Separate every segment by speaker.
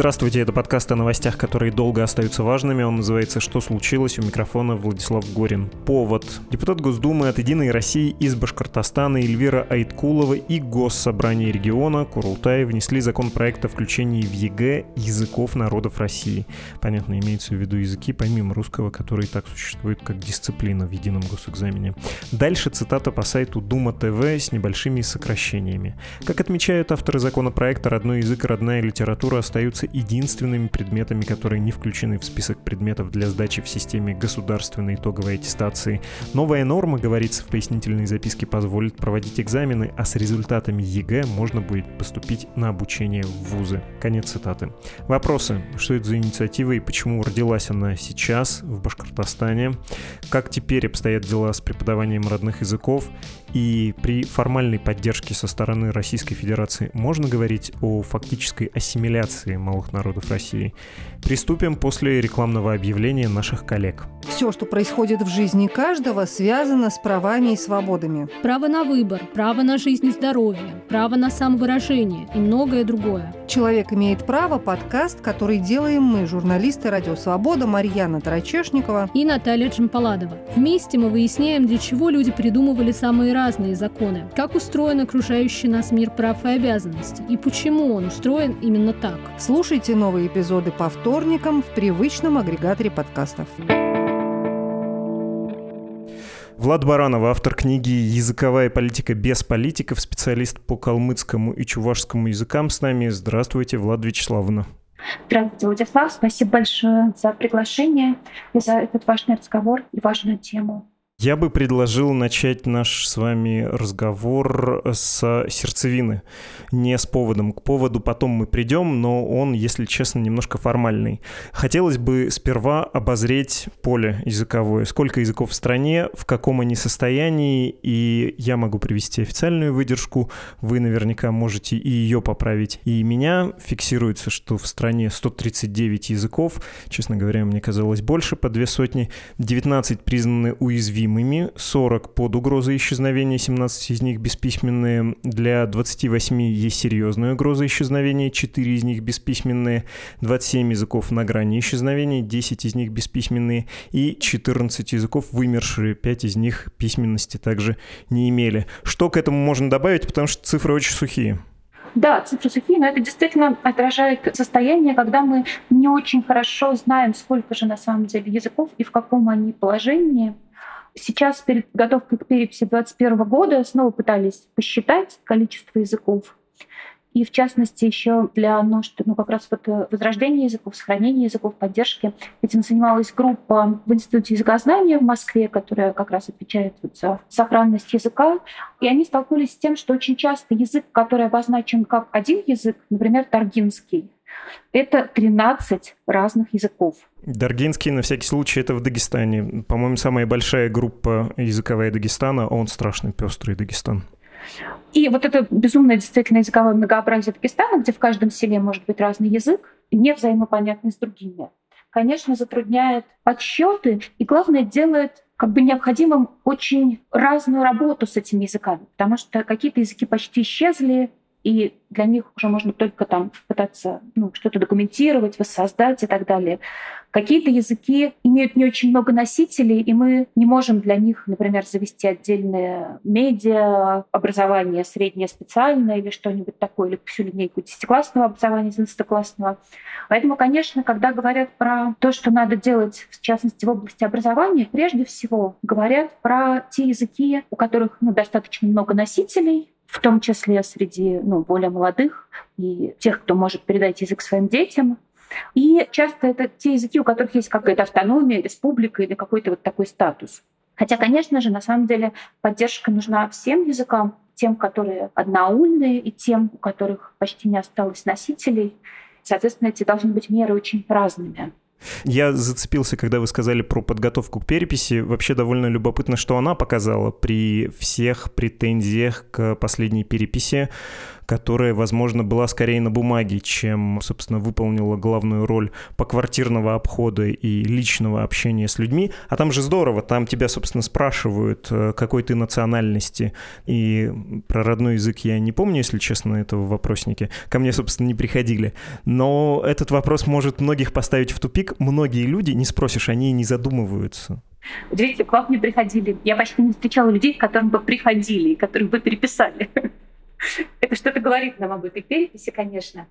Speaker 1: Здравствуйте, это подкаст о новостях, которые долго остаются важными. Он называется «Что случилось?» У микрофона Владислав Горин. Повод. Депутат Госдумы от «Единой России» из Башкортостана Эльвира Айткулова и Госсобрание региона Курултай внесли законопроект о включении в ЕГЭ языков народов России. Понятно, имеется в виду языки помимо русского, которые так существуют как дисциплина в едином госэкзамене. Дальше цитата по сайту Дума ТВ с небольшими сокращениями. Как отмечают авторы законопроекта, родной язык и родная литература остаются единственными предметами, которые не включены в список предметов для сдачи в системе государственной итоговой аттестации. Новая норма, говорится в пояснительной записке, позволит проводить экзамены, а с результатами ЕГЭ можно будет поступить на обучение в вузы. Конец цитаты. Вопросы. Что это за инициатива и почему родилась она сейчас в Башкортостане? Как теперь обстоят дела с преподаванием родных языков? И при формальной поддержке со стороны Российской Федерации можно говорить о фактической ассимиляции малых народов России. Приступим после рекламного объявления наших коллег.
Speaker 2: Все, что происходит в жизни каждого, связано с правами и свободами.
Speaker 3: Право на выбор, право на жизнь и здоровье, право на самовыражение и многое другое.
Speaker 2: «Человек имеет право» – подкаст, который делаем мы, журналисты «Радио Свобода» Марьяна Тарачешникова
Speaker 3: и Наталья Джампаладова. Вместе мы выясняем, для чего люди придумывали самые разные законы, как устроен окружающий нас мир прав и обязанностей, и почему он устроен именно так.
Speaker 2: Слушайте новые эпизоды по вторникам в привычном агрегаторе подкастов.
Speaker 1: Влад Баранов, автор книги «Языковая политика без политиков», специалист по калмыцкому и чувашскому языкам с нами. Здравствуйте, Влад Вячеславовна.
Speaker 4: Здравствуйте, Владислав. Спасибо большое за приглашение и за этот важный разговор и важную тему.
Speaker 1: Я бы предложил начать наш с вами разговор с сердцевины, не с поводом. К поводу потом мы придем, но он, если честно, немножко формальный. Хотелось бы сперва обозреть поле языковое. Сколько языков в стране, в каком они состоянии, и я могу привести официальную выдержку, вы наверняка можете и ее поправить. И меня фиксируется, что в стране 139 языков, честно говоря, мне казалось больше, по две сотни, 19 признаны уязвимыми уязвимыми, 40 под угрозой исчезновения, 17 из них бесписьменные. Для 28 есть серьезная угроза исчезновения, 4 из них бесписьменные, 27 языков на грани исчезновения, 10 из них бесписьменные и 14 языков вымершие, 5 из них письменности также не имели. Что к этому можно добавить, потому что цифры очень сухие?
Speaker 4: Да, цифры сухие, но это действительно отражает состояние, когда мы не очень хорошо знаем, сколько же на самом деле языков и в каком они положении. Сейчас перед подготовкой к переписи 2021 года снова пытались посчитать количество языков. И в частности еще для нужд ну, как раз вот э, возрождения языков, сохранения языков, поддержки. Этим занималась группа в Институте языкознания в Москве, которая как раз отвечает вот за сохранность языка. И они столкнулись с тем, что очень часто язык, который обозначен как один язык, например, таргинский, это 13 разных языков.
Speaker 1: Даргинский, на всякий случай, это в Дагестане. По-моему, самая большая группа языковая Дагестана, а он страшный пестрый Дагестан.
Speaker 4: И вот это безумное действительно языковое многообразие Дагестана, где в каждом селе может быть разный язык, не взаимопонятный с другими, конечно, затрудняет подсчеты и, главное, делает как бы необходимым очень разную работу с этими языками, потому что какие-то языки почти исчезли, и для них уже можно только там пытаться ну, что-то документировать, воссоздать и так далее. Какие-то языки имеют не очень много носителей, и мы не можем для них, например, завести отдельное медиа, образование среднее специальное или что-нибудь такое, или всю линейку десятиклассного образования, одиннадцатиклассного. Поэтому, конечно, когда говорят про то, что надо делать, в частности, в области образования, прежде всего говорят про те языки, у которых ну, достаточно много носителей, в том числе среди ну, более молодых и тех, кто может передать язык своим детям. И часто это те языки, у которых есть какая-то автономия, республика или какой-то вот такой статус. Хотя, конечно же, на самом деле поддержка нужна всем языкам, тем, которые одноульные, и тем, у которых почти не осталось носителей. Соответственно, эти должны быть меры очень разными.
Speaker 1: Я зацепился, когда вы сказали про подготовку к переписи. Вообще довольно любопытно, что она показала при всех претензиях к последней переписи которая, возможно, была скорее на бумаге, чем, собственно, выполнила главную роль поквартирного обхода и личного общения с людьми. А там же здорово, там тебя, собственно, спрашивают, э, какой ты национальности. И про родной язык я не помню, если честно, этого вопросники. Ко мне, собственно, не приходили. Но этот вопрос может многих поставить в тупик. Многие люди, не спросишь, они не задумываются.
Speaker 4: Удивительно, к вам не приходили. Я почти не встречала людей, к которым бы приходили, которых бы переписали. Это что-то говорит нам об этой переписи, конечно.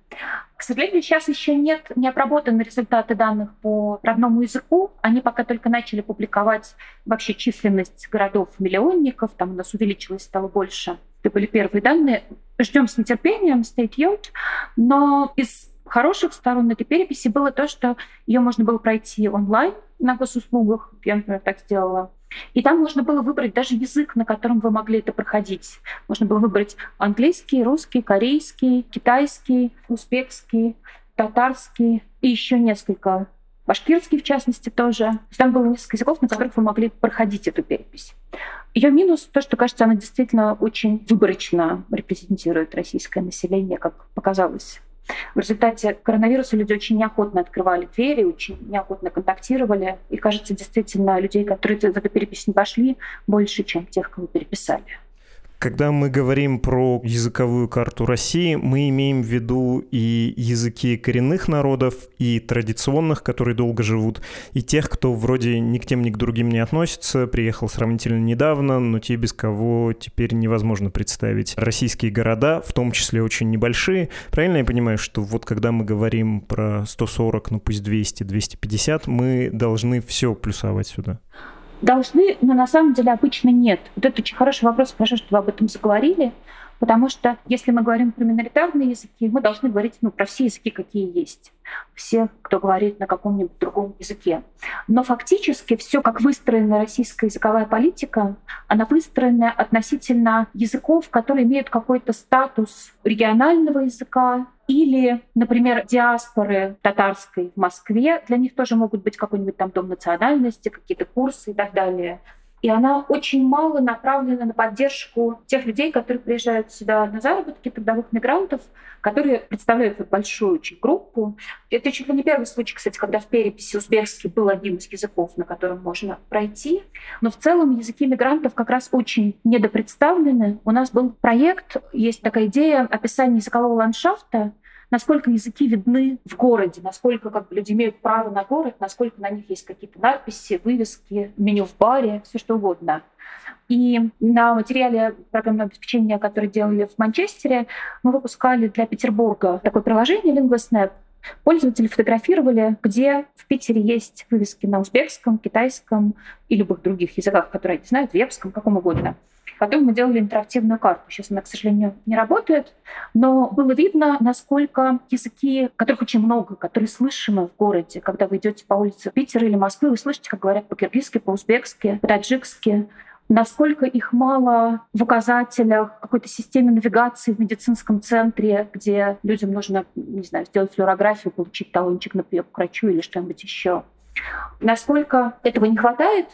Speaker 4: К сожалению, сейчас еще нет не обработаны результаты данных по родному языку. Они пока только начали публиковать вообще численность городов-миллионников. Там у нас увеличилось, стало больше. Это были первые данные. Ждем с нетерпением, stay tuned. Но из хороших сторон этой переписи было то, что ее можно было пройти онлайн на госуслугах. Я, например, так сделала. И там можно было выбрать даже язык, на котором вы могли это проходить. Можно было выбрать английский, русский, корейский, китайский, узбекский, татарский и еще несколько. Башкирский, в частности, тоже. Там было несколько языков, на которых вы могли проходить эту перепись. Ее минус то, что, кажется, она действительно очень выборочно репрезентирует российское население, как показалось в результате коронавируса люди очень неохотно открывали двери, очень неохотно контактировали. И, кажется, действительно, людей, которые в эту перепись не пошли, больше, чем тех, кого переписали.
Speaker 1: Когда мы говорим про языковую карту России, мы имеем в виду и языки коренных народов, и традиционных, которые долго живут, и тех, кто вроде ни к тем, ни к другим не относится, приехал сравнительно недавно, но те, без кого теперь невозможно представить. Российские города, в том числе очень небольшие. Правильно я понимаю, что вот когда мы говорим про 140, ну пусть 200, 250, мы должны все плюсовать сюда?
Speaker 4: Должны, но на самом деле обычно нет. Вот это очень хороший вопрос, хорошо, что вы об этом заговорили, потому что если мы говорим про миноритарные языки, мы должны говорить ну, про все языки, какие есть. Все, кто говорит на каком-нибудь другом языке. Но фактически все, как выстроена российская языковая политика, она выстроена относительно языков, которые имеют какой-то статус регионального языка, или, например, диаспоры татарской в Москве, для них тоже могут быть какой-нибудь там дом национальности, какие-то курсы и так далее. И она очень мало направлена на поддержку тех людей, которые приезжают сюда на заработки, трудовых мигрантов, которые представляют вот большую очень группу. Это чуть ли не первый случай, кстати, когда в переписи узбекский был одним из языков, на котором можно пройти. Но в целом языки мигрантов как раз очень недопредставлены. У нас был проект, есть такая идея описания языкового ландшафта, насколько языки видны в городе, насколько как бы, люди имеют право на город, насколько на них есть какие-то надписи, вывески, меню в баре, все что угодно. И на материале программного обеспечения, которое делали в Манчестере, мы выпускали для Петербурга такое приложение LinguaSnap. Пользователи фотографировали, где в Питере есть вывески на узбекском, китайском и любых других языках, которые они знают, вебском, каком угодно. Потом мы делали интерактивную карту. Сейчас она, к сожалению, не работает. Но было видно, насколько языки, которых очень много, которые слышимы в городе, когда вы идете по улице Питера или Москвы, вы слышите, как говорят по-киргизски, по-узбекски, по-таджикски, насколько их мало в указателях какой-то системе навигации в медицинском центре, где людям нужно, не знаю, сделать флюорографию, получить талончик на прием к врачу или что-нибудь еще. Насколько этого не хватает,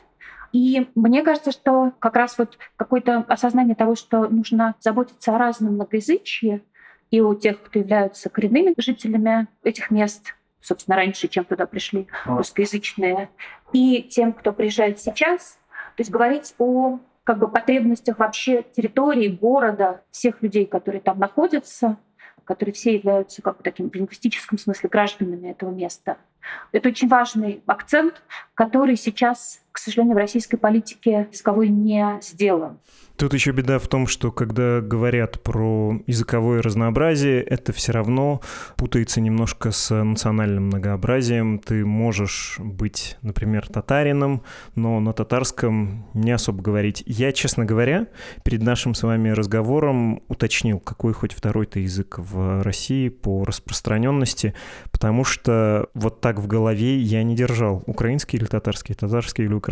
Speaker 4: и мне кажется, что как раз вот какое-то осознание того, что нужно заботиться о разном многоязычии и у тех, кто являются коренными жителями этих мест, собственно, раньше, чем туда пришли русскоязычные, и тем, кто приезжает сейчас. То есть говорить о как бы потребностях вообще территории, города, всех людей, которые там находятся, которые все являются как бы таким в лингвистическом смысле гражданами этого места. Это очень важный акцент, который сейчас, к сожалению, в российской политике языковой не сделан.
Speaker 1: Тут еще беда в том, что когда говорят про языковое разнообразие, это все равно путается немножко с национальным многообразием. Ты можешь быть, например, татарином, но на татарском не особо говорить. Я, честно говоря, перед нашим с вами разговором уточнил, какой хоть второй-то язык в России по распространенности, потому что вот так в голове я не держал. Украинский или татарский, татарский или.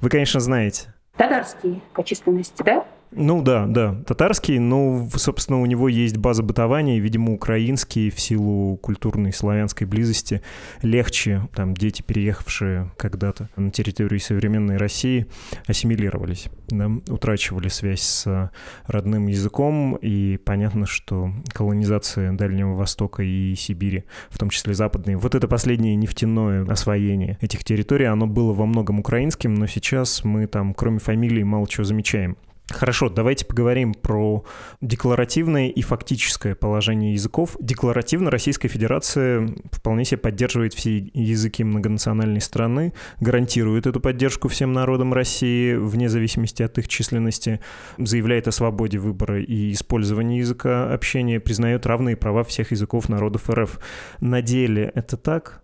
Speaker 1: Вы, конечно, знаете.
Speaker 4: Татарский по численности, да?
Speaker 1: Ну да, да, татарский, но, собственно, у него есть база бытования, видимо, украинский в силу культурной славянской близости легче, там, дети, переехавшие когда-то на территорию современной России, ассимилировались, да, утрачивали связь с родным языком, и понятно, что колонизация Дальнего Востока и Сибири, в том числе западной, вот это последнее нефтяное освоение этих территорий, оно было во многом украинским, но сейчас мы там, кроме фамилии, мало чего замечаем. Хорошо, давайте поговорим про декларативное и фактическое положение языков. Декларативно Российская Федерация вполне себе поддерживает все языки многонациональной страны, гарантирует эту поддержку всем народам России вне зависимости от их численности, заявляет о свободе выбора и использования языка общения, признает равные права всех языков народов РФ. На деле это так?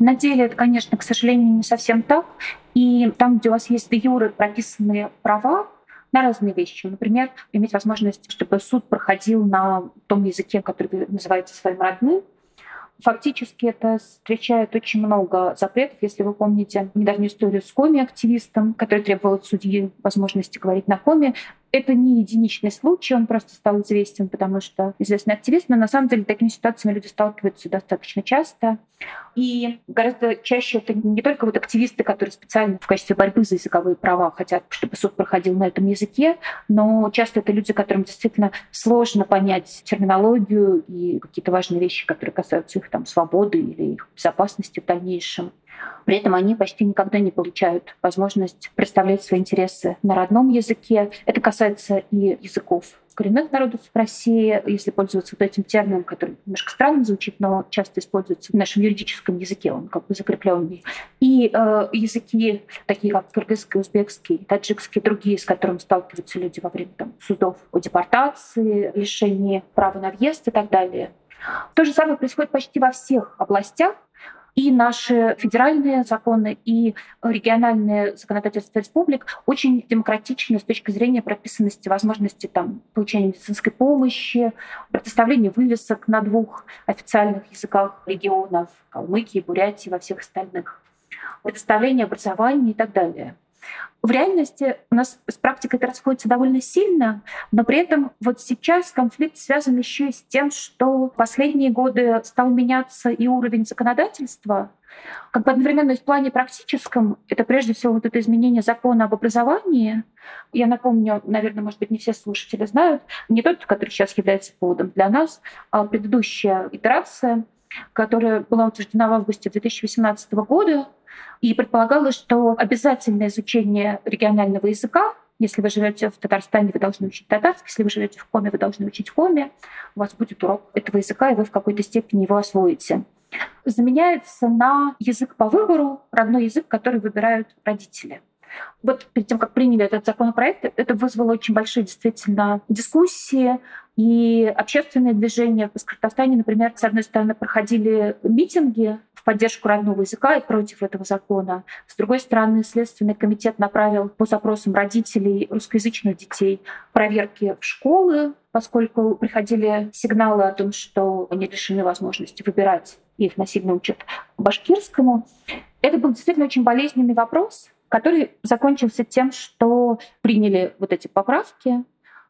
Speaker 4: На деле это, конечно, к сожалению, не совсем так. И там, где у вас есть де юры прописанные права, на разные вещи. Например, иметь возможность, чтобы суд проходил на том языке, который вы называете своим родным, Фактически это встречает очень много запретов. Если вы помните недавнюю историю с коми-активистом, который требовал от судьи возможности говорить на коме, это не единичный случай, он просто стал известен, потому что известный активист, но на самом деле такими ситуациями люди сталкиваются достаточно часто. И гораздо чаще это не только вот активисты, которые специально в качестве борьбы за языковые права хотят, чтобы суд проходил на этом языке, но часто это люди, которым действительно сложно понять терминологию и какие-то важные вещи, которые касаются их там, свободы или их безопасности в дальнейшем. При этом они почти никогда не получают возможность представлять свои интересы на родном языке. Это касается и языков коренных народов России, если пользоваться вот этим термином, который немножко странно звучит, но часто используется в нашем юридическом языке, он как бы закрепленный. И э, языки, такие как кыргызский, узбекский, таджикский, другие, с которыми сталкиваются люди во время там, судов о депортации, лишении права на въезд и так далее. То же самое происходит почти во всех областях, и наши федеральные законы, и региональные законодательства республик очень демократичны с точки зрения прописанности возможности там, получения медицинской помощи, предоставления вывесок на двух официальных языках регионов — Калмыкии, Бурятии, во всех остальных, предоставления образования и так далее. В реальности у нас с практикой это расходится довольно сильно, но при этом вот сейчас конфликт связан еще и с тем, что последние годы стал меняться и уровень законодательства, как бы одновременно в плане практическом, это прежде всего вот это изменение закона об образовании. Я напомню, наверное, может быть, не все слушатели знают, не тот, который сейчас является поводом для нас, а предыдущая итерация, которая была утверждена в августе 2018 года, и предполагалось, что обязательное изучение регионального языка если вы живете в Татарстане, вы должны учить татарский. Если вы живете в Коме, вы должны учить Коме. У вас будет урок этого языка, и вы в какой-то степени его освоите. Заменяется на язык по выбору, родной язык, который выбирают родители. Вот перед тем, как приняли этот законопроект, это вызвало очень большие действительно дискуссии и общественные движения. В Башкортостане, например, с одной стороны, проходили митинги в поддержку родного языка и против этого закона. С другой стороны, Следственный комитет направил по запросам родителей русскоязычных детей проверки в школы, поскольку приходили сигналы о том, что они лишены возможности выбирать, их насильно учат башкирскому. Это был действительно очень болезненный вопрос, который закончился тем, что приняли вот эти поправки,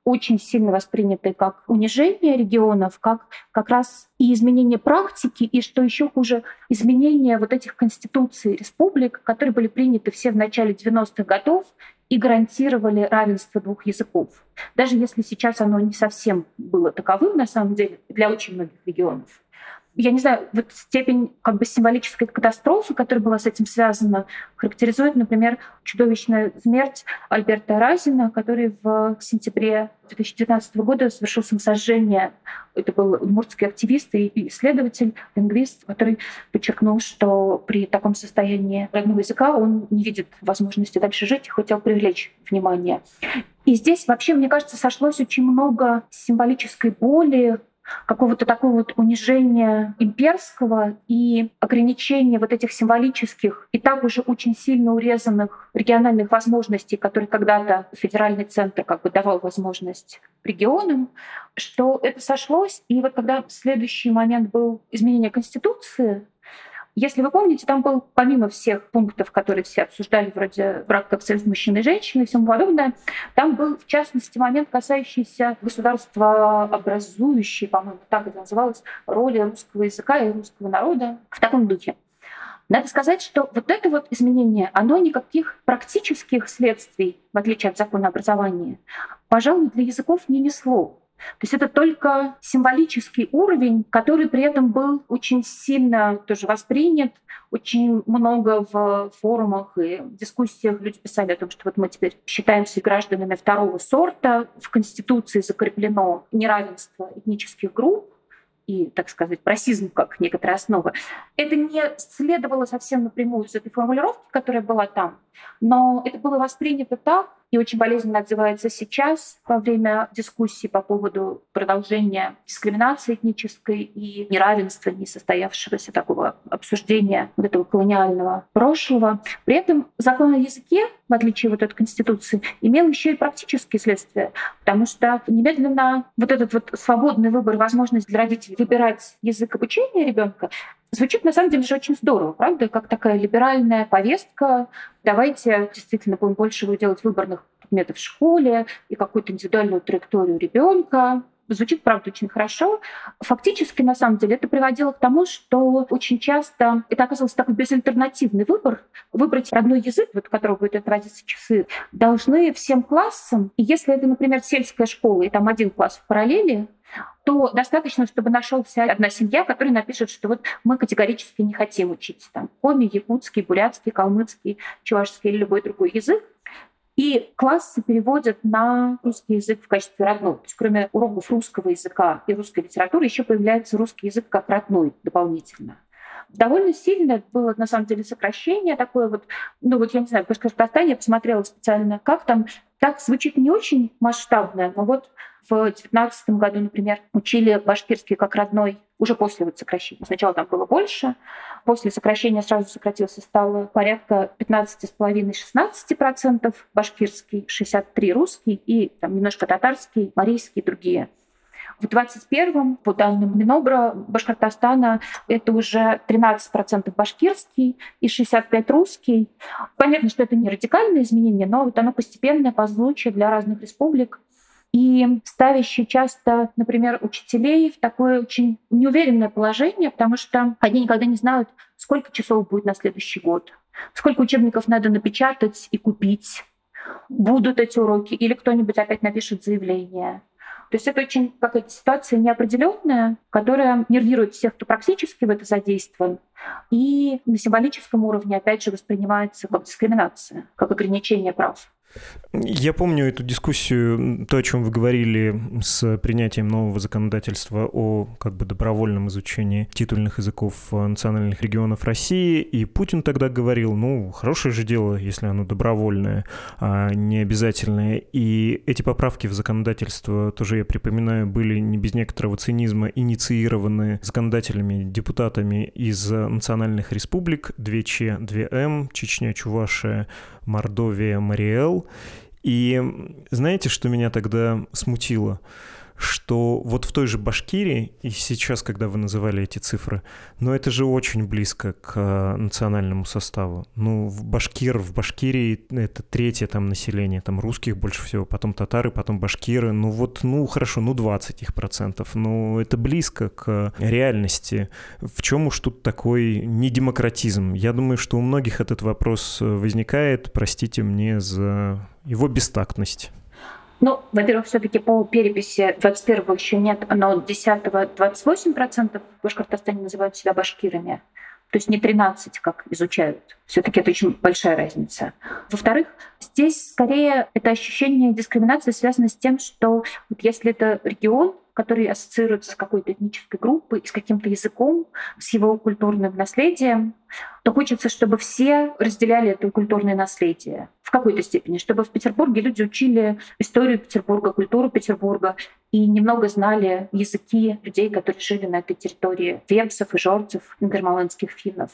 Speaker 4: очень сильно восприняты как унижение регионов, как как раз и изменение практики, и, что еще хуже, изменение вот этих конституций республик, которые были приняты все в начале 90-х годов и гарантировали равенство двух языков. Даже если сейчас оно не совсем было таковым, на самом деле, для очень многих регионов я не знаю, вот степень как бы символической катастрофы, которая была с этим связана, характеризует, например, чудовищная смерть Альберта Разина, который в сентябре 2019 года совершил самосожжение. Это был удмуртский активист и исследователь, лингвист, который подчеркнул, что при таком состоянии родного языка он не видит возможности дальше жить и хотел привлечь внимание. И здесь вообще, мне кажется, сошлось очень много символической боли, какого-то такого вот унижения имперского и ограничения вот этих символических и так уже очень сильно урезанных региональных возможностей, которые когда-то федеральный центр как бы давал возможность регионам, что это сошлось. И вот когда следующий момент был изменение Конституции, Если вы помните, там был, помимо всех пунктов, которые все обсуждали, вроде брак как союз мужчины и женщины и всему подобное, там был, в частности, момент, касающийся государства образующей, по-моему, так это называлось, роли русского языка и русского народа в таком духе. Надо сказать, что вот это вот изменение, оно никаких практических следствий, в отличие от закона образования, пожалуй, для языков не несло. То есть это только символический уровень, который при этом был очень сильно тоже воспринят. Очень много в форумах и дискуссиях люди писали о том, что вот мы теперь считаемся гражданами второго сорта. В Конституции закреплено неравенство этнических групп и, так сказать, расизм как некоторая основа. Это не следовало совсем напрямую из этой формулировки, которая была там, но это было воспринято так, и очень болезненно отзывается сейчас во время дискуссии по поводу продолжения дискриминации этнической и неравенства, несостоявшегося такого обсуждения вот этого колониального прошлого. При этом закон о языке, в отличие вот от Конституции, имел еще и практические следствия, потому что немедленно вот этот вот свободный выбор, возможность для родителей выбирать язык обучения ребенка, Звучит на самом деле же очень здорово, правда? Как такая либеральная повестка. Давайте действительно будем больше делать выборных предметов в школе и какую-то индивидуальную траекторию ребенка. Звучит, правда, очень хорошо. Фактически, на самом деле, это приводило к тому, что очень часто это оказывался такой безальтернативный выбор. Выбрать родной язык, вот, которого будет отводиться часы, должны всем классам. И если это, например, сельская школа, и там один класс в параллели, то достаточно, чтобы нашелся одна семья, которая напишет, что вот мы категорически не хотим учить там коми, якутский, бурятский, калмыцкий, чувашский или любой другой язык. И классы переводят на русский язык в качестве родного. То есть кроме уроков русского языка и русской литературы еще появляется русский язык как родной дополнительно. Довольно сильно было, на самом деле, сокращение такое вот, ну вот я не знаю, в Башкортостане я посмотрела специально, как там, так звучит не очень масштабно, но вот в 2019 году, например, учили башкирский как родной уже после вот сокращения. Сначала там было больше, после сокращения сразу сократился, стало порядка 15,5-16%, башкирский 63 русский и там немножко татарский, марийский и другие. В 21-м, по данным Минобра Башкортостана, это уже 13% башкирский и 65% русский. Понятно, что это не радикальное изменение, но вот оно постепенное по звучию для разных республик и ставящий часто, например, учителей в такое очень неуверенное положение, потому что они никогда не знают, сколько часов будет на следующий год, сколько учебников надо напечатать и купить, будут эти уроки, или кто-нибудь опять напишет заявление. То есть это очень какая-то ситуация неопределенная, которая нервирует всех, кто практически в это задействован. И на символическом уровне, опять же, воспринимается как дискриминация, как ограничение прав.
Speaker 1: Я помню эту дискуссию, то, о чем вы говорили с принятием нового законодательства о как бы добровольном изучении титульных языков национальных регионов России, и Путин тогда говорил, ну, хорошее же дело, если оно добровольное, а не обязательное. И эти поправки в законодательство, тоже я припоминаю, были не без некоторого цинизма инициированы законодателями, депутатами из национальных республик 2Ч, 2М, Чечня, Чувашия, Мордовия, Мариэл. И знаете, что меня тогда смутило? Что вот в той же Башкирии, и сейчас, когда вы называли эти цифры, но это же очень близко к э, национальному составу. Ну, в Башкир, в Башкирии это третье там население, там русских больше всего, потом татары, потом башкиры, ну вот, ну хорошо, ну 20 их процентов, но это близко к реальности. В чем уж тут такой недемократизм? Я думаю, что у многих этот вопрос э, возникает, простите мне за его бестактность.
Speaker 4: Ну, во-первых, все-таки по переписи 21-го еще нет, но 10-го 28% в Башкортостане называют себя башкирами. То есть не 13, как изучают. Все-таки это очень большая разница. Во-вторых, здесь скорее это ощущение дискриминации связано с тем, что вот если это регион, который ассоциируется с какой-то этнической группой, с каким-то языком, с его культурным наследием, то хочется, чтобы все разделяли это культурное наследие в какой-то степени, чтобы в Петербурге люди учили историю Петербурга, культуру Петербурга и немного знали языки людей, которые жили на этой территории, венцев и жорцев, ингермаландских финнов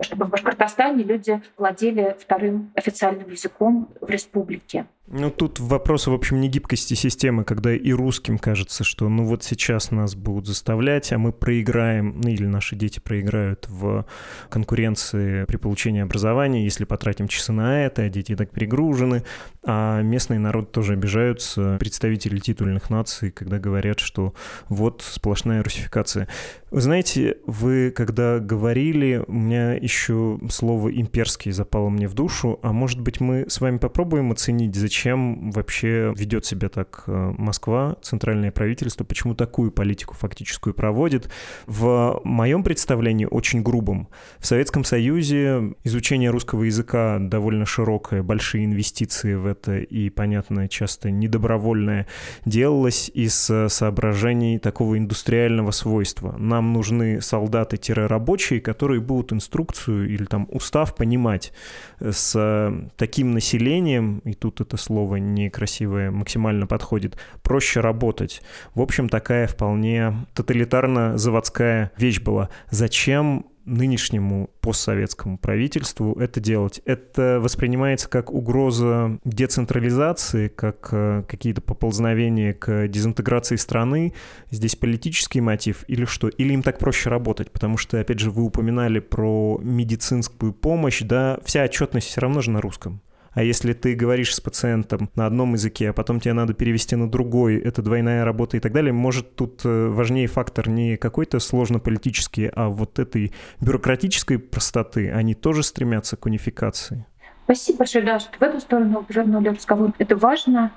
Speaker 4: чтобы в Башкортостане люди владели вторым официальным языком в республике.
Speaker 1: Ну, тут вопрос, в общем, не гибкости системы, когда и русским кажется, что ну вот сейчас нас будут заставлять, а мы проиграем, ну или наши дети проиграют в конкуренции при получении образования, если потратим часы на это, а дети так перегружены. А местный народ тоже обижаются, представители титульных наций, когда говорят, что вот сплошная русификация. Вы знаете, вы когда говорили, у меня еще слово «имперский» запало мне в душу, а может быть мы с вами попробуем оценить, зачем вообще ведет себя так э, Москва, центральное правительство, почему такую политику фактическую проводит. В моем представлении, очень грубом, в Советском Союзе изучение русского языка довольно широкое, большие инвестиции в это и, понятно, часто недобровольное, делалось из э, соображений такого индустриального свойства. На нам нужны солдаты-рабочие, которые будут инструкцию или там устав понимать с таким населением, и тут это слово некрасивое максимально подходит, проще работать. В общем, такая вполне тоталитарно-заводская вещь была. Зачем нынешнему постсоветскому правительству это делать. Это воспринимается как угроза децентрализации, как э, какие-то поползновения к дезинтеграции страны. Здесь политический мотив или что? Или им так проще работать? Потому что, опять же, вы упоминали про медицинскую помощь, да, вся отчетность все равно же на русском. А если ты говоришь с пациентом на одном языке, а потом тебе надо перевести на другой, это двойная работа и так далее, может тут э, важнее фактор не какой-то сложно политический, а вот этой бюрократической простоты, они тоже стремятся к унификации.
Speaker 4: Спасибо большое, да, что в эту сторону повернули разговор. Это важно.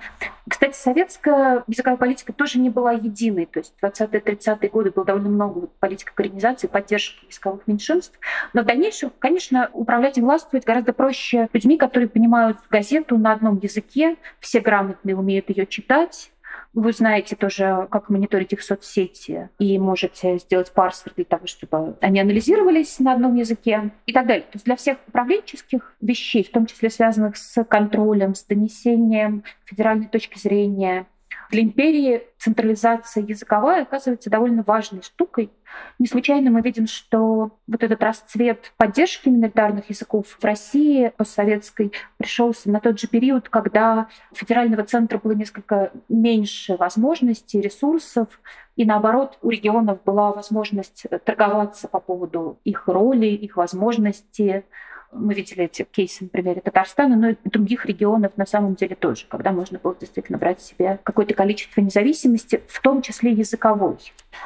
Speaker 4: Кстати, советская языковая политика тоже не была единой. То есть 20-30-е годы было довольно много политик коренизации, поддержки языковых меньшинств. Но в дальнейшем, конечно, управлять и властвовать гораздо проще людьми, которые понимают газету на одном языке, все грамотные умеют ее читать, вы знаете тоже, как мониторить их соцсети, и можете сделать парсер для того, чтобы они анализировались на одном языке и так далее. То есть для всех управленческих вещей, в том числе связанных с контролем, с донесением федеральной точки зрения, для империи централизация языковая оказывается довольно важной штукой. Не случайно мы видим, что вот этот расцвет поддержки миноритарных языков в России постсоветской пришелся на тот же период, когда у федерального центра было несколько меньше возможностей, ресурсов, и наоборот, у регионов была возможность торговаться по поводу их роли, их возможностей, мы видели эти кейсы на примере Татарстана, но и других регионов на самом деле тоже, когда можно было действительно брать себе какое-то количество независимости, в том числе языковой.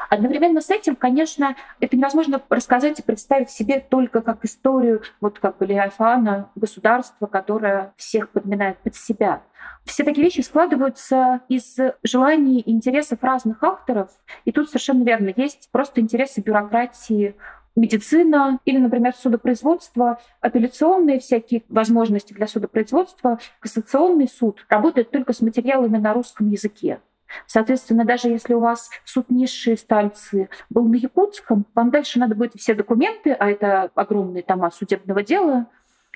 Speaker 4: Одновременно с этим, конечно, это невозможно рассказать и представить себе только как историю, вот как Левиафана, государства, которое всех подминает под себя. Все такие вещи складываются из желаний и интересов разных авторов. И тут совершенно верно, есть просто интересы бюрократии медицина или, например, судопроизводство, апелляционные всякие возможности для судопроизводства, кассационный суд работает только с материалами на русском языке. Соответственно, даже если у вас суд низшей стальцы был на якутском, вам дальше надо будет все документы, а это огромные тома судебного дела,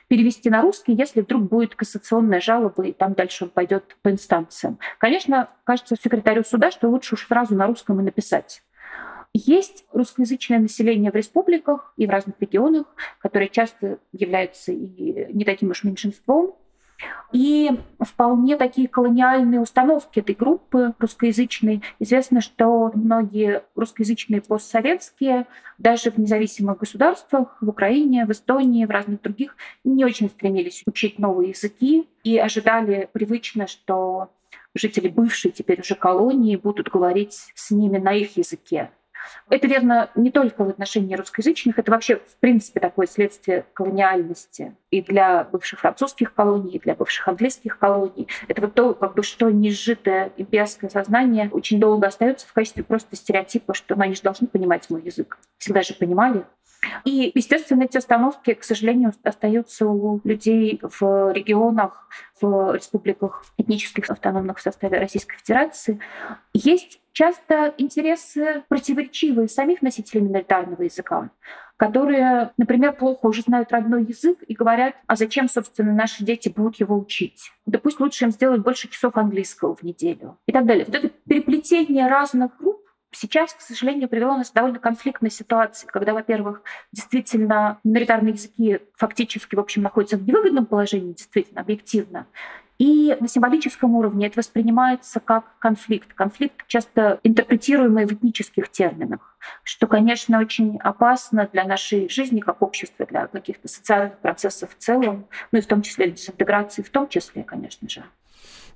Speaker 4: перевести на русский, если вдруг будет кассационная жалоба, и там дальше он пойдет по инстанциям. Конечно, кажется секретарю суда, что лучше уж сразу на русском и написать. Есть русскоязычное население в республиках и в разных регионах, которые часто являются и не таким уж меньшинством. И вполне такие колониальные установки этой группы русскоязычной. Известно, что многие русскоязычные постсоветские, даже в независимых государствах, в Украине, в Эстонии, в разных других, не очень стремились учить новые языки и ожидали привычно, что жители бывшей теперь уже колонии будут говорить с ними на их языке. Это верно не только в отношении русскоязычных, это вообще, в принципе, такое следствие колониальности и для бывших французских колоний, и для бывших английских колоний. Это вот то, как бы, что неизжитое имперское сознание очень долго остается в качестве просто стереотипа, что ну, они же должны понимать мой язык. Всегда же понимали, и, естественно, эти установки, к сожалению, остаются у людей в регионах, в республиках этнических автономных в составе Российской Федерации. Есть часто интересы противоречивые самих носителей миноритарного языка, которые, например, плохо уже знают родной язык и говорят, а зачем, собственно, наши дети будут его учить? Да пусть лучше им сделать больше часов английского в неделю и так далее. Вот это переплетение разных групп сейчас, к сожалению, привело нас к довольно конфликтной ситуации, когда, во-первых, действительно миноритарные языки фактически, в общем, находятся в невыгодном положении, действительно, объективно. И на символическом уровне это воспринимается как конфликт. Конфликт часто интерпретируемый в этнических терминах, что, конечно, очень опасно для нашей жизни как общества, для каких-то социальных процессов в целом, ну и в том числе для дезинтеграции, в том числе, конечно же.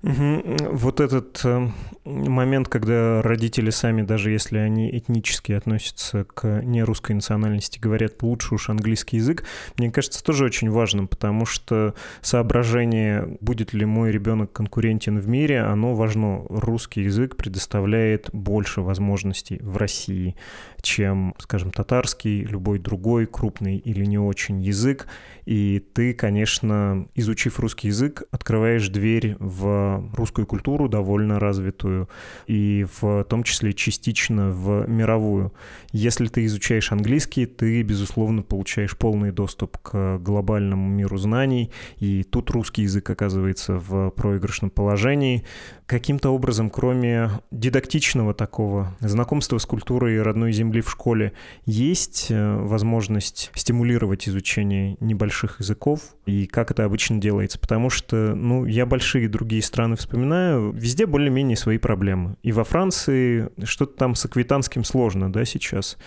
Speaker 1: Вот этот э, момент, когда родители сами, даже если они этнически относятся к нерусской национальности, говорят лучше уж английский язык, мне кажется, тоже очень важным, потому что соображение, будет ли мой ребенок конкурентен в мире, оно важно. Русский язык предоставляет больше возможностей в России, чем, скажем, татарский, любой другой крупный или не очень язык. И ты, конечно, изучив русский язык, открываешь дверь в русскую культуру довольно развитую, и в том числе частично в мировую. Если ты изучаешь английский, ты, безусловно, получаешь полный доступ к глобальному миру знаний, и тут русский язык оказывается в проигрышном положении. Каким-то образом, кроме дидактичного такого знакомства с культурой родной земли в школе, есть э, возможность стимулировать изучение небольших больших языков и как это обычно делается. Потому что, ну, я большие другие страны вспоминаю, везде более-менее свои проблемы. И во Франции что-то там с аквитанским сложно, да, сейчас.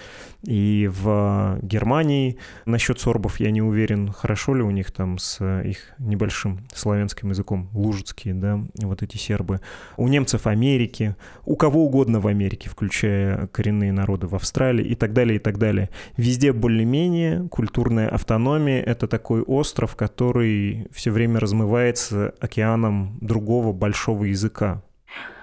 Speaker 1: И в Германии насчет сорбов я не уверен, хорошо ли у них там с их небольшим славянским языком, лужицкие, да, вот эти сербы. У немцев Америки, у кого угодно в Америке, включая коренные народы в Австралии и так далее, и так далее. Везде более-менее культурная автономия — это такой остров, который все время размывается океаном другого большого языка.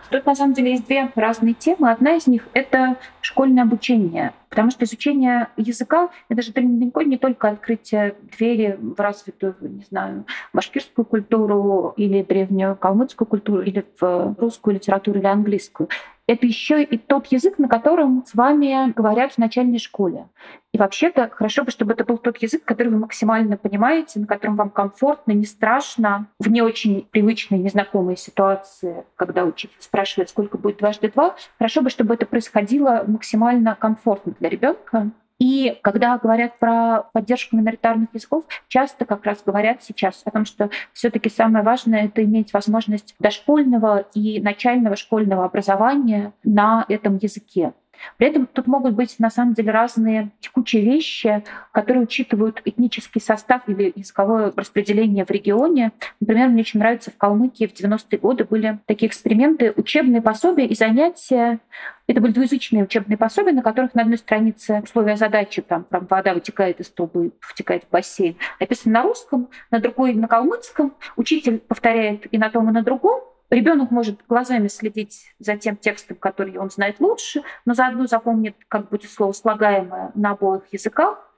Speaker 4: Тут на самом деле есть две разные темы. Одна из них — это школьное обучение. Потому что изучение языка — это же далеко не только открытие двери в развитую, не знаю, башкирскую культуру или древнюю калмыцкую культуру, или в русскую литературу или английскую это еще и тот язык, на котором с вами говорят в начальной школе. И вообще-то хорошо бы, чтобы это был тот язык, который вы максимально понимаете, на котором вам комфортно, не страшно, в не очень привычной, незнакомой ситуации, когда учитель спрашивает, сколько будет дважды два. Хорошо бы, чтобы это происходило максимально комфортно для ребенка, и когда говорят про поддержку миноритарных языков, часто как раз говорят сейчас о том, что все-таки самое важное это иметь возможность дошкольного и начального школьного образования на этом языке. При этом тут могут быть на самом деле разные текучие вещи, которые учитывают этнический состав или языковое распределение в регионе. Например, мне очень нравится в Калмыкии в 90-е годы были такие эксперименты, учебные пособия и занятия. Это были двуязычные учебные пособия, на которых на одной странице условия задачи, там, там вода вытекает из трубы, втекает в бассейн, написано на русском, на другой на калмыцком. Учитель повторяет и на том, и на другом. Ребенок может глазами следить за тем текстом, который он знает лучше, но заодно запомнит, как будет слово слагаемое на обоих языках.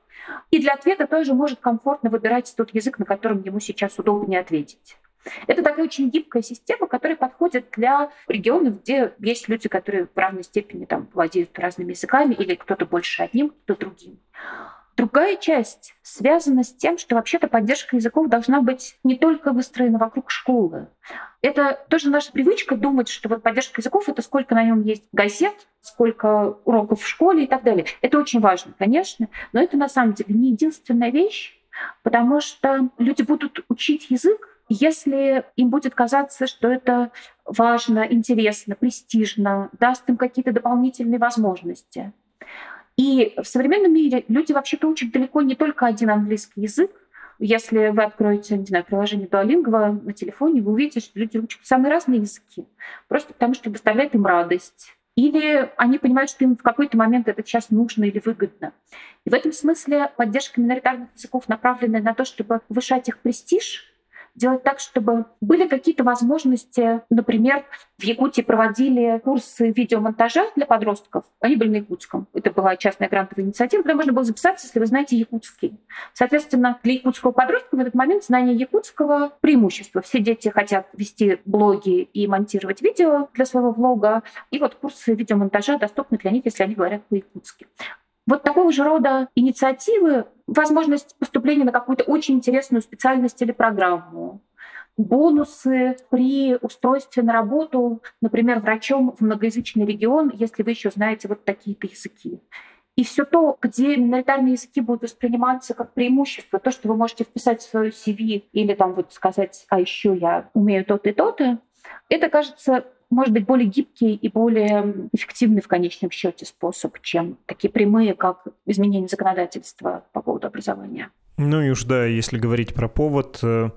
Speaker 4: И для ответа тоже может комфортно выбирать тот язык, на котором ему сейчас удобнее ответить. Это такая очень гибкая система, которая подходит для регионов, где есть люди, которые в равной степени там, владеют разными языками, или кто-то больше одним, кто-то другим. Другая часть связана с тем, что вообще-то поддержка языков должна быть не только выстроена вокруг школы. Это тоже наша привычка думать, что вот поддержка языков — это сколько на нем есть газет, сколько уроков в школе и так далее. Это очень важно, конечно, но это на самом деле не единственная вещь, потому что люди будут учить язык, если им будет казаться, что это важно, интересно, престижно, даст им какие-то дополнительные возможности. И в современном мире люди вообще-то учат далеко не только один английский язык. Если вы откроете, не знаю, приложение Duolingo на телефоне, вы увидите, что люди учат самые разные языки. Просто потому, что доставляет им радость. Или они понимают, что им в какой-то момент это сейчас нужно или выгодно. И в этом смысле поддержка миноритарных языков, направленная на то, чтобы повышать их престиж, делать так, чтобы были какие-то возможности. Например, в Якутии проводили курсы видеомонтажа для подростков. Они были на якутском. Это была частная грантовая инициатива, куда можно было записаться, если вы знаете якутский. Соответственно, для якутского подростка в этот момент знание якутского преимущество. Все дети хотят вести блоги и монтировать видео для своего блога. И вот курсы видеомонтажа доступны для них, если они говорят по-якутски. Вот такого же рода инициативы, возможность поступления на какую-то очень интересную специальность или программу, бонусы при устройстве на работу, например, врачом в многоязычный регион, если вы еще знаете вот такие-то языки. И все то, где миноритарные языки будут восприниматься как преимущество, то, что вы можете вписать в свою CV или там вот сказать, а еще я умею то-то и то-то, это кажется может быть более гибкий и более эффективный в конечном счете способ, чем такие прямые, как изменение законодательства по поводу образования.
Speaker 1: Ну и уж да, если говорить про повод, э,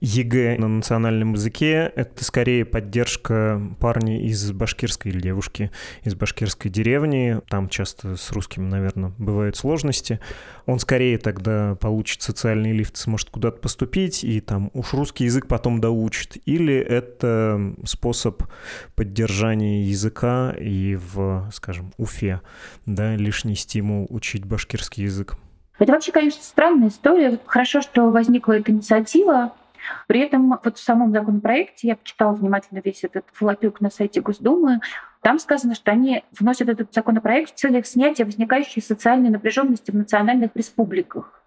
Speaker 1: ЕГЭ на национальном языке — это скорее поддержка парня из башкирской или девушки из башкирской деревни. Там часто с русским, наверное, бывают сложности. Он скорее тогда получит социальный лифт, сможет куда-то поступить, и там уж русский язык потом доучит. Или это способ поддержания языка и в, скажем, Уфе, да, лишний стимул учить башкирский язык.
Speaker 4: Это вообще, конечно, странная история. Хорошо, что возникла эта инициатива, при этом вот в самом законопроекте, я почитала внимательно весь этот флопюк на сайте Госдумы, там сказано, что они вносят этот законопроект в целях снятия возникающей социальной напряженности в национальных республиках.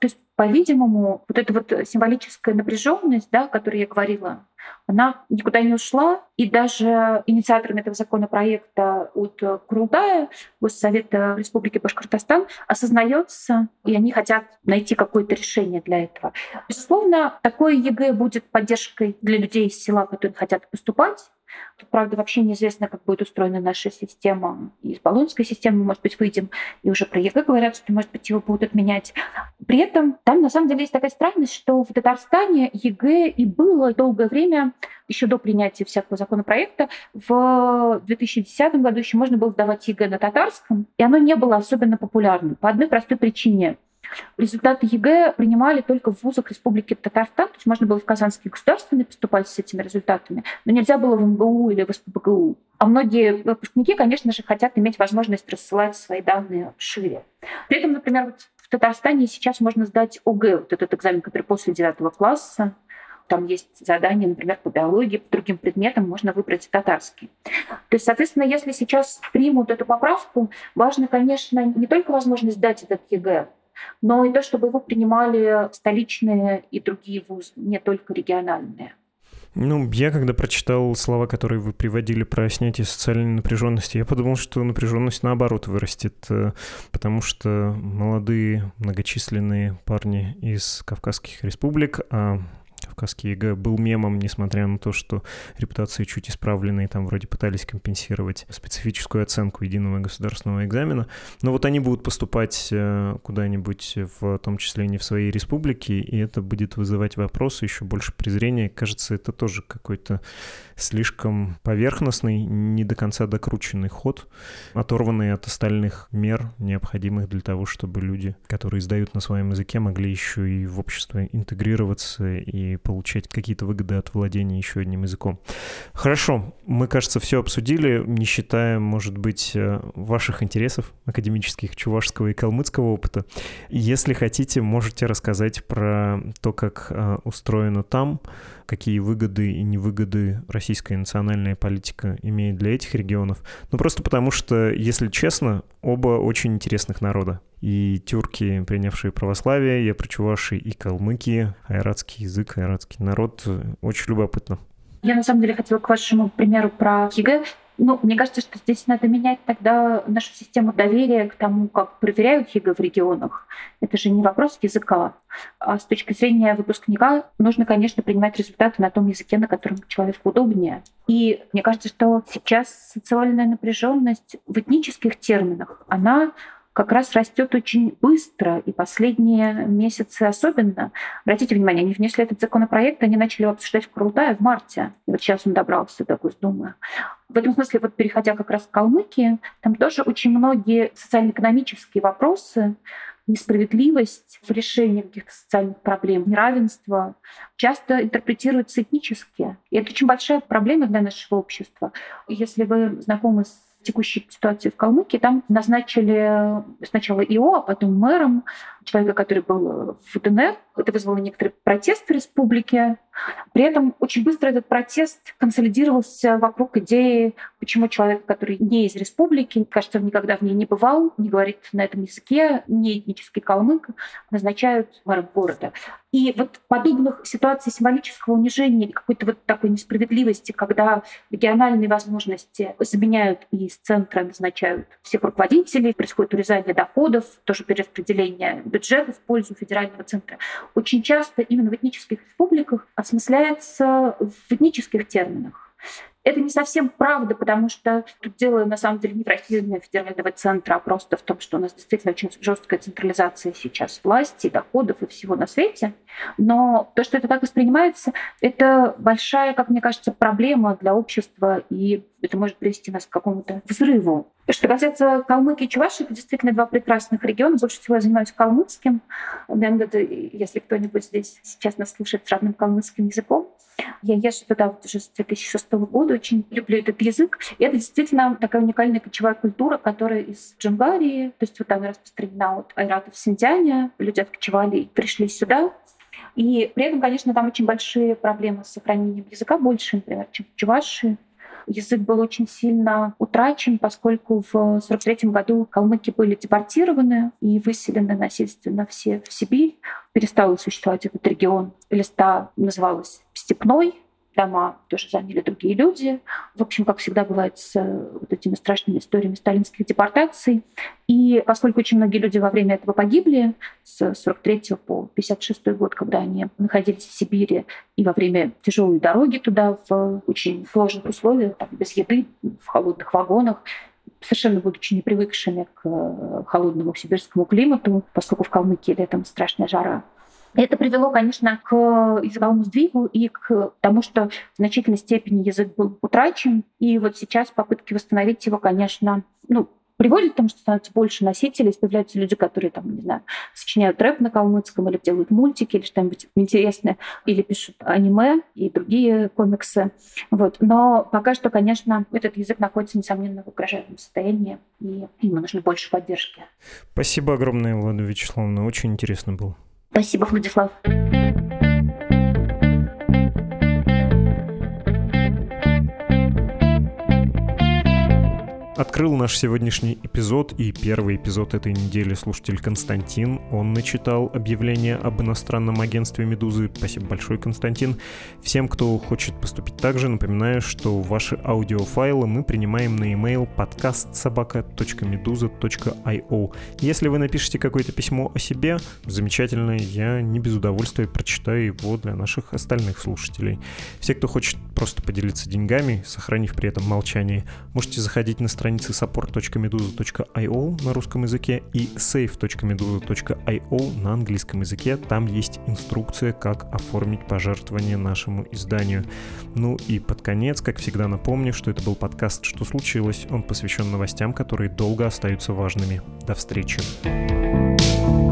Speaker 4: То есть, по-видимому, вот эта вот символическая напряженность, да, о которой я говорила, она никуда не ушла. И даже инициаторами этого законопроекта от Курултая, Госсовета Республики Башкортостан, осознается, и они хотят найти какое-то решение для этого. Безусловно, такое ЕГЭ будет поддержкой для людей из села, которые хотят поступать Тут, правда, вообще неизвестно, как будет устроена наша система. Из Болонской системы, может быть, выйдем, и уже про ЕГЭ говорят, что, может быть, его будут отменять. При этом там, на самом деле, есть такая странность, что в Татарстане ЕГЭ и было долгое время, еще до принятия всякого законопроекта, в 2010 году еще можно было сдавать ЕГЭ на татарском, и оно не было особенно популярным по одной простой причине – Результаты ЕГЭ принимали только в вузах Республики Татарстан, то есть можно было в Казанский государственный поступать с этими результатами, но нельзя было в МГУ или в СПБГУ. А многие выпускники, конечно же, хотят иметь возможность рассылать свои данные шире. При этом, например, вот в Татарстане сейчас можно сдать ОГЭ, вот этот экзамен, который после девятого класса, там есть задания, например, по биологии, по другим предметам можно выбрать татарский. То есть, соответственно, если сейчас примут эту поправку, важно, конечно, не только возможность сдать этот ЕГЭ, но и то, чтобы его принимали столичные и другие вузы, не только региональные.
Speaker 1: Ну, я когда прочитал слова, которые вы приводили про снятие социальной напряженности, я подумал, что напряженность наоборот вырастет, э, потому что молодые многочисленные парни из Кавказских республик, а Кавказский ЕГЭ был мемом, несмотря на то, что репутации чуть исправленные там вроде пытались компенсировать специфическую оценку единого государственного экзамена. Но вот они будут поступать э, куда-нибудь, в том числе не в своей республике, и это будет вызывать вопросы, еще больше презрения. Кажется, это тоже какой-то слишком поверхностный, не до конца докрученный ход, оторванный от остальных мер, необходимых для того, чтобы люди, которые издают на своем языке, могли еще и в общество интегрироваться и получать какие-то выгоды от владения еще одним языком. Хорошо, мы, кажется, все обсудили, не считая, может быть, э, ваших интересов академических, чувашского и калмыцкого опыта. Если хотите, можете рассказать про то, как э, устроено там, какие выгоды и невыгоды российская национальная политика имеет для этих регионов. Ну, просто потому что, если честно, оба очень интересных народа. И тюрки, принявшие православие, я про чуваши и калмыки, ойратский язык, ойратский народ. Очень любопытно.
Speaker 4: Я на самом деле хотела к вашему примеру про ЕГЭ ну, мне кажется, что здесь надо менять тогда нашу систему доверия к тому, как проверяют ЕГЭ в регионах. Это же не вопрос языка. А с точки зрения выпускника нужно, конечно, принимать результаты на том языке, на котором человеку удобнее. И мне кажется, что сейчас социальная напряженность в этнических терминах, она как раз растет очень быстро, и последние месяцы особенно. Обратите внимание, они внесли этот законопроект, они начали его обсуждать в Курултае в марте, и вот сейчас он добрался до Госдумы. В этом смысле, вот переходя как раз к Калмыкии, там тоже очень многие социально-экономические вопросы, несправедливость в решении каких-то социальных проблем, неравенство часто интерпретируются этнически. И это очень большая проблема для нашего общества. Если вы знакомы с текущей ситуации в Калмыкии, там назначили сначала ИО, а потом мэром человека, который был в ДНР. Это вызвало некоторый протест в республике. При этом очень быстро этот протест консолидировался вокруг идеи, почему человек, который не из республики, кажется, никогда в ней не бывал, не говорит на этом языке, не этнический калмык, назначают мэром города. И вот подобных ситуаций символического унижения или какой-то вот такой несправедливости, когда региональные возможности заменяют и из центра назначают всех руководителей, происходит урезание доходов, тоже перераспределение бюджета в пользу федерального центра. Очень часто именно в этнических республиках осмысляется в этнических терминах. Это не совсем правда, потому что тут дело на самом деле не в расизме федерального центра, а просто в том, что у нас действительно очень жесткая централизация сейчас власти, доходов и всего на свете. Но то, что это так воспринимается, это большая, как мне кажется, проблема для общества, и это может привести нас к какому-то взрыву. Что касается Калмыкии и Чувашии, это действительно два прекрасных региона. Больше всего я занимаюсь калмыцким. Если кто-нибудь здесь сейчас нас слушает с родным калмыцким языком, я езжу туда вот уже с 2006 года, очень люблю этот язык. И это действительно такая уникальная кочевая культура, которая из Джунгарии, то есть вот она распространена от Айрата в Синьцзяне. Люди откочевали и пришли сюда. И при этом, конечно, там очень большие проблемы с сохранением языка, больше, например, чем в Чувашии. Язык был очень сильно утрачен, поскольку в 1943 году калмыки были депортированы и выселены насильственно все в Сибирь. Перестал существовать этот регион. Листа называлась «Степной», дома тоже заняли другие люди. В общем, как всегда бывает с э, вот этими страшными историями сталинских депортаций. И поскольку очень многие люди во время этого погибли, с 43 по 56 год, когда они находились в Сибири, и во время тяжелой дороги туда в очень сложных условиях, там, без еды, в холодных вагонах, совершенно будучи не привыкшими к э, холодному сибирскому климату, поскольку в Калмыкии летом страшная жара, это привело, конечно, к языковому сдвигу и к тому, что в значительной степени язык был утрачен. И вот сейчас попытки восстановить его, конечно, ну, приводит к тому, что становится больше носителей, появляются люди, которые, там, не знаю, сочиняют рэп на калмыцком или делают мультики или что-нибудь интересное, или пишут аниме и другие комиксы. Вот. Но пока что, конечно, этот язык находится, несомненно, в угрожаемом состоянии, и ему нужно больше поддержки.
Speaker 1: Спасибо огромное, Влада Вячеславовна. Очень интересно было.
Speaker 4: Спасибо, Владислав.
Speaker 1: Открыл наш сегодняшний эпизод и первый эпизод этой недели слушатель Константин. Он начитал объявление об иностранном агентстве «Медузы». Спасибо большое, Константин. Всем, кто хочет поступить так же, напоминаю, что ваши аудиофайлы мы принимаем на e-mail podcastsobaka.meduza.io. Если вы напишите какое-то письмо о себе, замечательно, я не без удовольствия прочитаю его для наших остальных слушателей. Все, кто хочет просто поделиться деньгами, сохранив при этом молчание, можете заходить на страницу страницы support.meduza.io на русском языке и save.meduza.io на английском языке. Там есть инструкция, как оформить пожертвование нашему изданию. Ну и под конец, как всегда, напомню, что это был подкаст «Что случилось?». Он посвящен новостям, которые долго остаются важными. До встречи. thank you